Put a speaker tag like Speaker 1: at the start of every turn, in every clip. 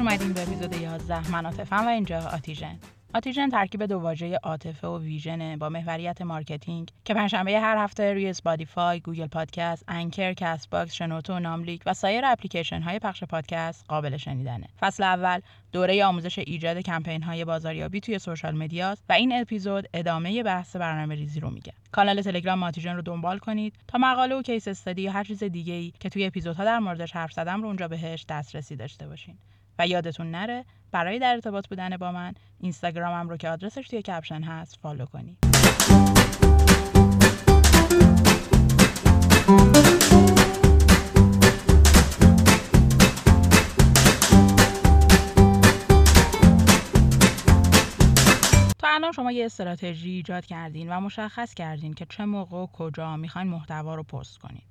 Speaker 1: خوش اومدین به اپیزود 11 من و اینجا آتیژن آتیژن ترکیب دو واژه عاطفه و vision با محوریت marketing که پنجشنبه هر هفته روی اسپاتیفای، گوگل پادکست، انکر، کست باکس، شنوتو، ناملیک و سایر اپلیکیشن های پخش پادکست قابل شنیدنه. فصل اول دوره آموزش ایجاد کمپین های بازاریابی توی social media ست و این اپیزود ادامه بحث برنامه ریزی رو میگه. کانال تلگرام آتیژن رو دنبال کنید تا مقاله و case study یا هر چیز دیگه ای که توی اپیزودها در موردش حرف زدم رو اونجا بهش دسترسی داشته باشین. و یادتون نره برای در ارتباط بودن با من اینستاگرامم رو که آدرسش توی کپشن هست فالو کنید. الان شما یه استراتژی ایجاد کردین و مشخص کردین که چه موقع و کجا می‌خواین محتوا رو پست کنین.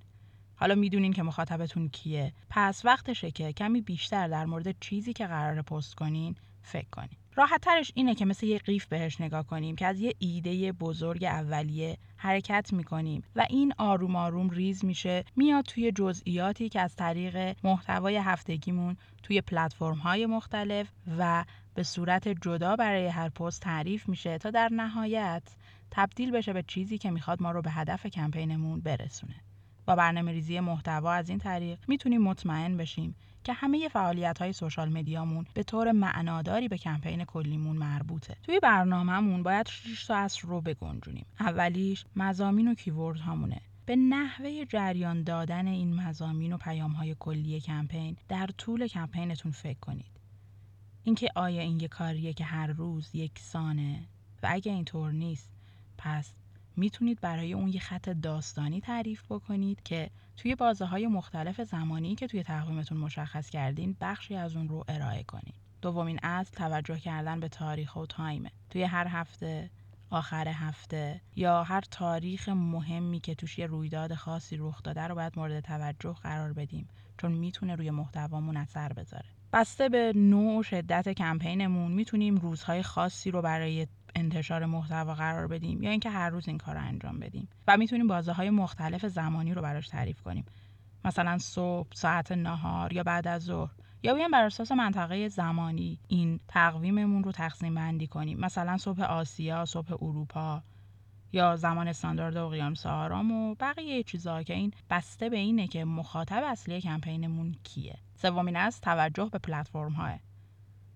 Speaker 1: حالا می‌دونین که مخاطبتون کیه پس وقتشه که کمی بیشتر در مورد چیزی که قرار پست کنین فکر کنین راحت ترش اینه که مثل یه قیف بهش نگاه کنیم که از یه ایده بزرگ اولیه حرکت می‌کنیم و این آروم آروم ریز میشه میاد توی جزئیاتی که از طریق محتوای هفتگیمون توی پلتفرم های مختلف و به صورت جدا برای هر پست تعریف میشه تا در نهایت تبدیل بشه به چیزی که می‌خواد ما رو به هدف کمپینمون برسونه. با برنامه ریزی محتوا از این طریق می‌تونیم مطمئن بشیم که همه فعالیت های سوشال مدیامون به طور معناداری به کمپین کلیمون مربوطه. توی برنامهمون باید 6 تا رو بگنجونیم. اولیش مزامین و کیورد هامونه. به نحوه جریان دادن این مزامین و پیام های کلی کمپین در طول کمپینتون فکر کنید. اینکه آیا این یه کاریه که هر روز یکسانه و اگه اینطور نیست پس می‌تونید برای اون یه خط داستانی تعریف بکنید که توی بازه های مختلف زمانی که توی تقویمتون مشخص کردین بخشی از اون رو ارائه کنید. دومین اصل توجه کردن به تاریخ و تایمه. توی هر هفته آخر هفته یا هر تاریخ مهمی که توش یه رویداد خاصی رخ داده رو باید مورد توجه قرار بدیم چون می‌تونه روی محتوامون اثر بذاره. بسته به نوع و شدت کمپینمون می‌تونیم روزهای خاصی رو برای انتشار محتوا قرار بدیم یا اینکه هر روز این کار رو انجام بدیم و می‌تونیم بازه های مختلف زمانی رو براش تعریف کنیم. مثلا صبح ساعت نهار یا بعد از ظهر. یا بیایم بر اساس منطقه زمانی این تقویممون رو تقسیم بندی کنیم. مثلا صبح آسیا صبح اروپا یا زمان استاندارد اقیانوس آرام و بقیه چیزها که این بسته به اینه که مخاطب اصلی کمپینمون کیه. سومین از توجه به پلتفرم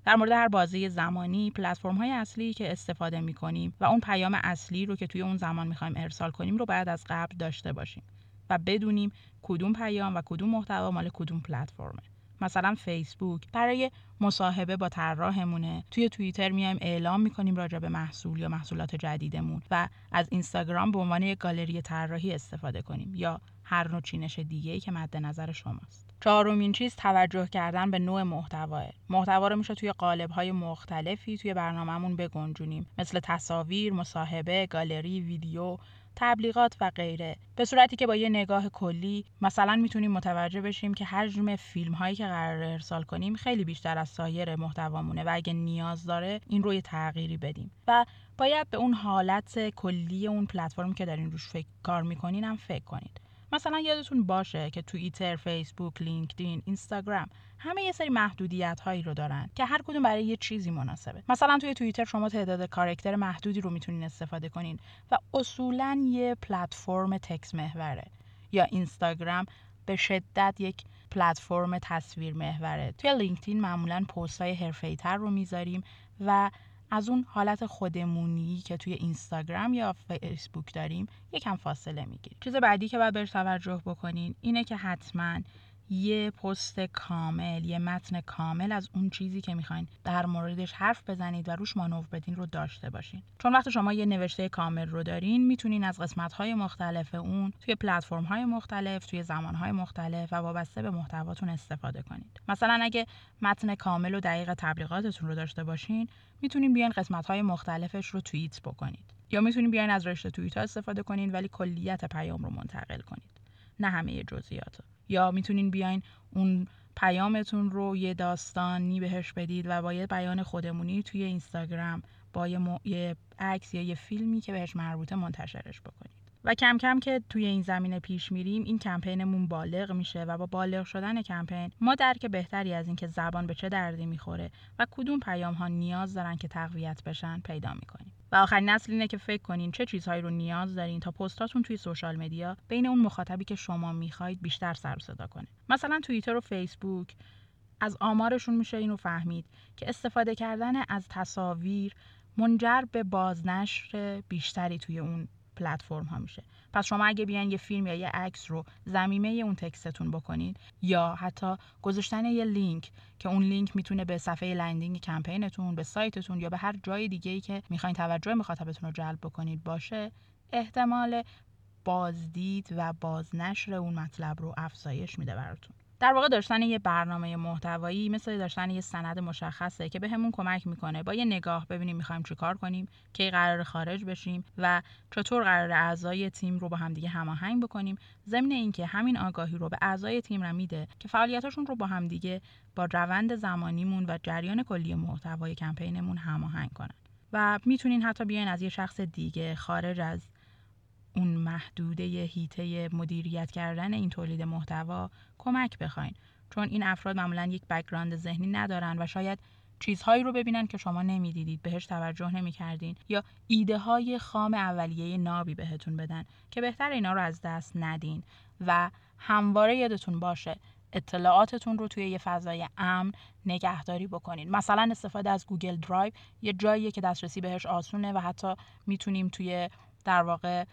Speaker 1: در مورد هر بازی زمانی پلتفرم های اصلی که استفاده می کنیم و اون پیام اصلی رو که توی اون زمان می‌خوایم ارسال کنیم رو باید از قبل داشته باشیم و بدونیم کدوم پیام و کدوم محتوا مال کدوم پلتفرمه. مثلا فیسبوک برای مصاحبه با طراحمونه. توی توییتر میایم اعلام می‌کنیم راجع به محصول یا محصولات جدیدمون و از اینستاگرام به عنوان یک گالری طراحی استفاده کنیم یا هر نوع چینش دیگه ای که مد نظر شماست. چهارمین چیز توجه کردن به نوع محتوا. محتوا رو میشه توی قالب های مختلفی توی برنامهمون بگنجونیم. مثل تصاویر مصاحبه گالری ویدیو تبلیغات و غیره. به صورتی که با یه نگاه کلی مثلا می‌تونیم متوجه بشیم که حجم فیلم هایی که قرار ارسال کنیم خیلی بیشتر از سایر محتوامونه و اگه نیاز داره این رو یه تغییری بدیم. و باید به اون حالت کلی اون پلتفرمی که دارین روش فکر کار می‌کنین هم فکر کنید. مثلا یادتون باشه که توییتر، فیسبوک، لینکدین، اینستاگرام همه یه سری محدودیت هایی رو دارن که هر کدوم برای یه چیزی مناسبه. مثلا توی توییتر شما تعداد کارکتر محدودی رو می‌تونین استفاده کنین و اصولا یه پلتفرم تکس محوره. یا اینستاگرام به شدت یک پلتفرم تصویر محوره توی لینکدین معمولا پست های تر رو می‌ذاریم و از اون حالت خودمونی که توی اینستاگرام یا فیسبوک داریم یکم فاصله می‌گیریم. چیز بعدی که باید بهش توجه بکنین اینه که حتما یه پست کامل یه متن کامل از اون چیزی که می‌خواین در موردش حرف بزنید و روش مانور بدین رو داشته باشین. چون وقتی شما یه نوشته کامل رو دارین می‌تونین از قسمت های مختلف اون توی پلتفرم های مختلف توی زمان های مختلف و وابسته به محتواتون استفاده کنید. مثلا اگه متن کامل و دقیق تبلیغاتتون رو داشته باشین می‌تونین بیاین قسمت های مختلفش رو توییت بکنید. یا می‌تونین بیاین از رشته توییت ها استفاده کنین ولی کلیت پیام رو منتقل کنید. نه همه جزئیات یا می‌تونین بیاین اون پیامتون رو یه داستانی بهش بدید و با یه بیان خودمونی توی اینستاگرام با یه, یه عکس یا یه فیلمی که بهش مربوطه منتشرش بکنید. و کم کم که توی این زمینه پیش میریم این کمپینمون بالغ میشه و با بالغ شدن کمپین ما درک بهتری از اینکه زبان به چه دردی می‌خوره و کدوم پیام ها نیاز دارن که تقویت بشن پیدا می‌کنیم. و آخرین نسل اینه که فکر کنین چه چیزهایی رو نیاز دارین تا پستاتون توی سوشال مدیا بین اون مخاطبی که شما می‌خواید بیشتر سر صدا کنه. مثلا توییتر و فیسبوک. از آمارشون میشه اینو فهمید که استفاده کردن از تصاویر منجر به بازنشر بیشتری توی اون پلتفرم ها میشه. پس شما اگه بیان یه فیلم یا یه عکس رو زمینه اون text تون بکنید یا حتی گذاشتن یه لینک که اون لینک می‌تونه به صفحه landing کمپینتون به سایتتون یا به هر جای دیگه ای که می‌خواین توجه مخاطبتون رو جلب بکنید باشه احتمال بازدید و بازنشر اون مطلب رو افزایش میده براتون. در واقع داشتن یه برنامه محتوایی مثل داشتن یه سند مشخصه که بهمون به کمک می‌کنه با یه نگاه ببینیم می‌خوایم کار کنیم کی قرار خارج بشیم و چطور قرار اعضای تیم رو با همدیگه هماهنگ بکنیم. ضمن اینکه همین آگاهی رو به اعضای تیم رو میده که فعالیتاشون رو با همدیگه با روند زمانیمون و جریان کلی محتوای کمپینمون هماهنگ کنن. و می‌تونین حتی بیاین از یه شخص دیگه خارج از اون محدوده هیته مدیریت کردن این تولید محتوا کمک بخواین. چون این افراد معمولا یک background ذهنی ندارن و شاید چیزهایی رو ببینن که شما نمی‌دیدید بهش توجه نمی‌کردین یا ایده های خام اولیه نابی بهتون بدن که بهتر اینا رو از دست ندین و همواره یادتون باشه اطلاعاتتون رو توی یه فضای امن نگهداری بکنین. مثلا استفاده از Google Drive یه جاییه که دسترسی بهش آسونه و حتی می‌تونیم توی در واقع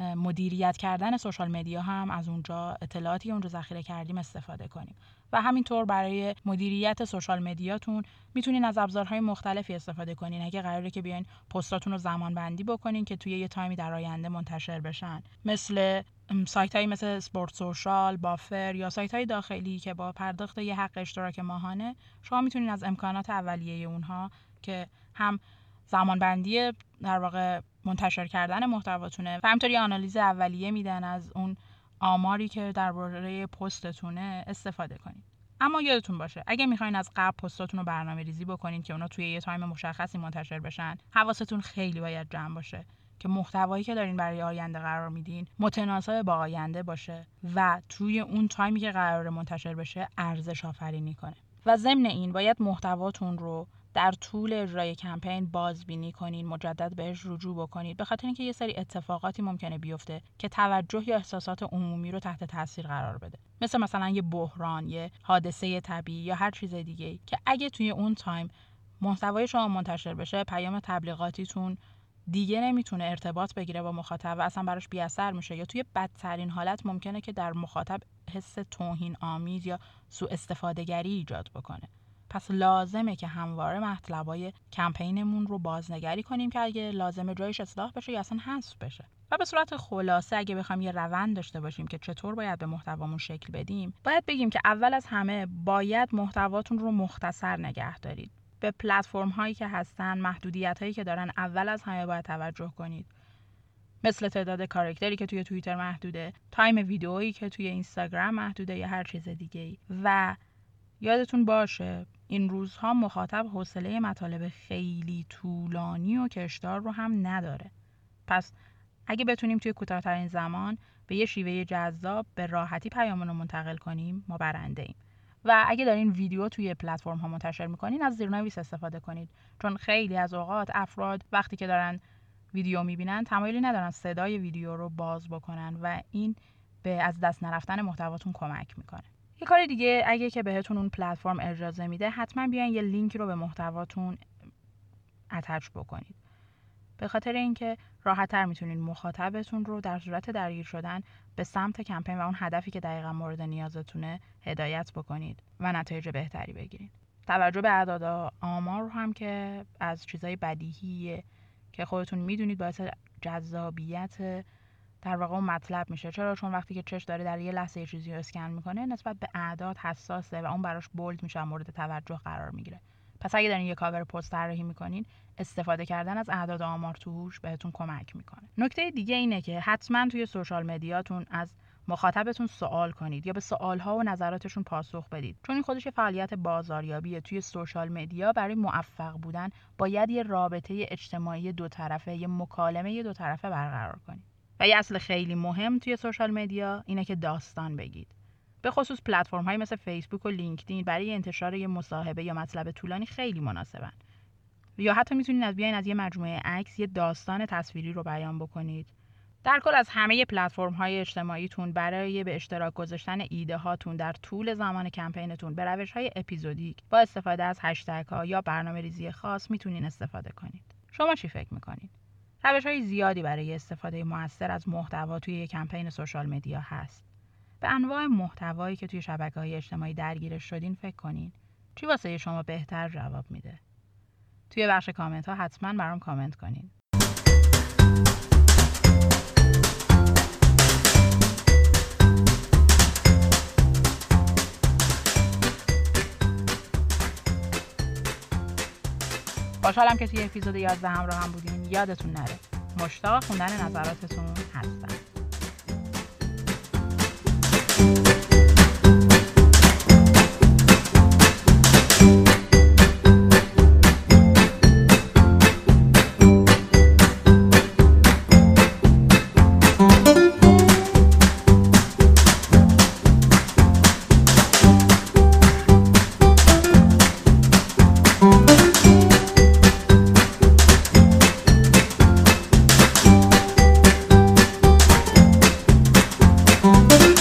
Speaker 1: مدیریت کردن social media هم از اونجا اطلاعاتی اونجا ذخیره کردیم استفاده کنیم. و همینطور برای مدیریت social media تون می‌تونین از ابزارهای مختلفی استفاده کنین. اگه قراره که بیاین پستاتون رو زمان بندی بکنین که توی یه time ی در آینده منتشر بشن. مثل سایت هایی مثل Sprout Social، Buffer یا سایت های داخلی که با پرداخت یه حق اشتراک ماهانه شما می‌تونین از امکانات اولیه اونها که هم زمانبندی در واقع منتشر کردن محتواتونه. و همطوری آنالیز اولیه میدن از اون آماری که درباره پستتونه استفاده کنید. اما یادتون باشه اگه می‌خواین از قبل پستاتون رو برنامه ریزی بکنید که اونا توی یه تایم مشخصی منتشر بشن حواستون خیلی باید جمع باشه که محتوایی که دارین برای آینده قرار میدین متناسب با آینده باشه و توی اون time ی که قرار منتشر بشه ارزش آفرینی کنه. و ضمن این باید محتواتون رو در طول اجرای کمپین بازبینی کنین مجدد بهش رجوع بکنید. به خاطر اینکه یه سری اتفاقاتی ممکنه بیفته که توجه یا احساسات عمومی رو تحت تاثیر قرار بده. مثل مثلا یه بحران یه حادثه طبیعی یا هر چیز دیگه که اگه توی اون time محتوای شما منتشر بشه پیام تبلیغاتیتون دیگه نمی‌تونه ارتباط بگیره با مخاطب و اصلا براش بیاثر میشه. یا توی بدترین حالت ممکنه که در مخاطب حس توهین آمیز یا سوء استفادهگری ایجاد بکنه. پس لازمه که همواره مطلبای کمپینمون رو بازنگری کنیم که اگه لازمه جایش اصلاح بشه یا اصلا حذف بشه. و به صورت خلاصه اگه بخوام یه روند داشته باشیم که چطور باید به محتوامون شکل بدیم باید بگیم که اول از همه باید محتواتون رو مختصر نگه دارید. به پلتفرم هایی که هستن محدودیت هایی که دارن اول از همه باید توجه کنید. مثل تعداد کارکتری که توی توییتر محدوده time ویدئویی که توی اینستاگرام محدوده یا هر چیز دیگه ای و یادتون باشه این روزها مخاطب حوصله مطالب خیلی طولانی و کشدار رو هم نداره. پس اگه بتونیم توی کوتاهترین زمان به یه شیوه جذاب به راحتی پیامون رو منتقل کنیم ما برنده ایم. و اگه دارین ویدیو توی پلتفرم ها منتشر می‌کنین از زیرنویس استفاده کنید. چون خیلی از اوقات افراد وقتی که دارن ویدیو می‌بینن تمایلی ندارن صدای ویدیو رو باز بکنن و این به از دست نرفتن محتواتون کمک می‌کنه. یه کار دیگه اگه که بهتون اون پلتفرم اجازه میده حتما بیاین یه لینک رو به محتواتون اتچ بکنید. به خاطر اینکه راحتتر می‌تونید مخاطبتون رو در صورت درگیر شدن به سمت کمپین و اون هدفی که دقیقا مورد نیازتونه هدایت بکنید و نتایج بهتری بگیرید. توجه به اعداد آمار رو هم که از چیزای بدیهیه که خودتون می‌دونید باعث جذابیت در واقع مطلب میشه. چرا؟ چون وقتی که چش داره در یه لحظه یه چیزی رو اسکن می‌کنه نسبت به اعداد حساسه و اون براش bold میشه مورد توجه قرار می‌گیره. پس اگه دارین یه کاور پست طراحی می‌کنین استفاده کردن از اعداد آمار توش بهتون کمک می‌کنه. نکته دیگه اینه که حتما توی social media تون از مخاطبتون سوال کنید یا به سوالها و نظراتشون پاسخ بدید. چون این خودش فعالیت بازاریابیه. توی social media برای موفق بودن باید یه رابطه اجتماعی دو طرفه یه مکالمه دو طرفه برقرار کنید. و یه اصل خیلی مهم توی social media اینه که داستان بگید به خصوص پلتفرم های مثل فیسبوک و لینکدین برای انتشار یه مصاحبه یا مطلب طولانی خیلی مناسبن یا حتی می‌تونید از بیاین از یه مجموعه عکس یه داستان تصویری رو بیان بکنید در کل از همه پلتفرم های اجتماعیتون برای به اشتراک گذاشتن ایده هاتون در طول زمان کمپینتون به روش های episodic با استفاده از هشتگ ها یا برنامه ریزی خاص می‌تونین استفاده کنید. شما چی فکر می‌کنید؟ روش های زیادی برای استفاده موثر از محتوا توی یک کمپین سوشال مدیا هست. به انواع محتوایی که توی شبکه های اجتماعی درگیرش شدین فکر کنین. چی واسه شما بهتر جواب میده؟ توی بخش کامنت ها حتما برام کامنت کنین. خوشحالم که توی اپیزود 11 همراه هم بودین یادتون نره. مشتاق خوندن نظراتتون هستم Thank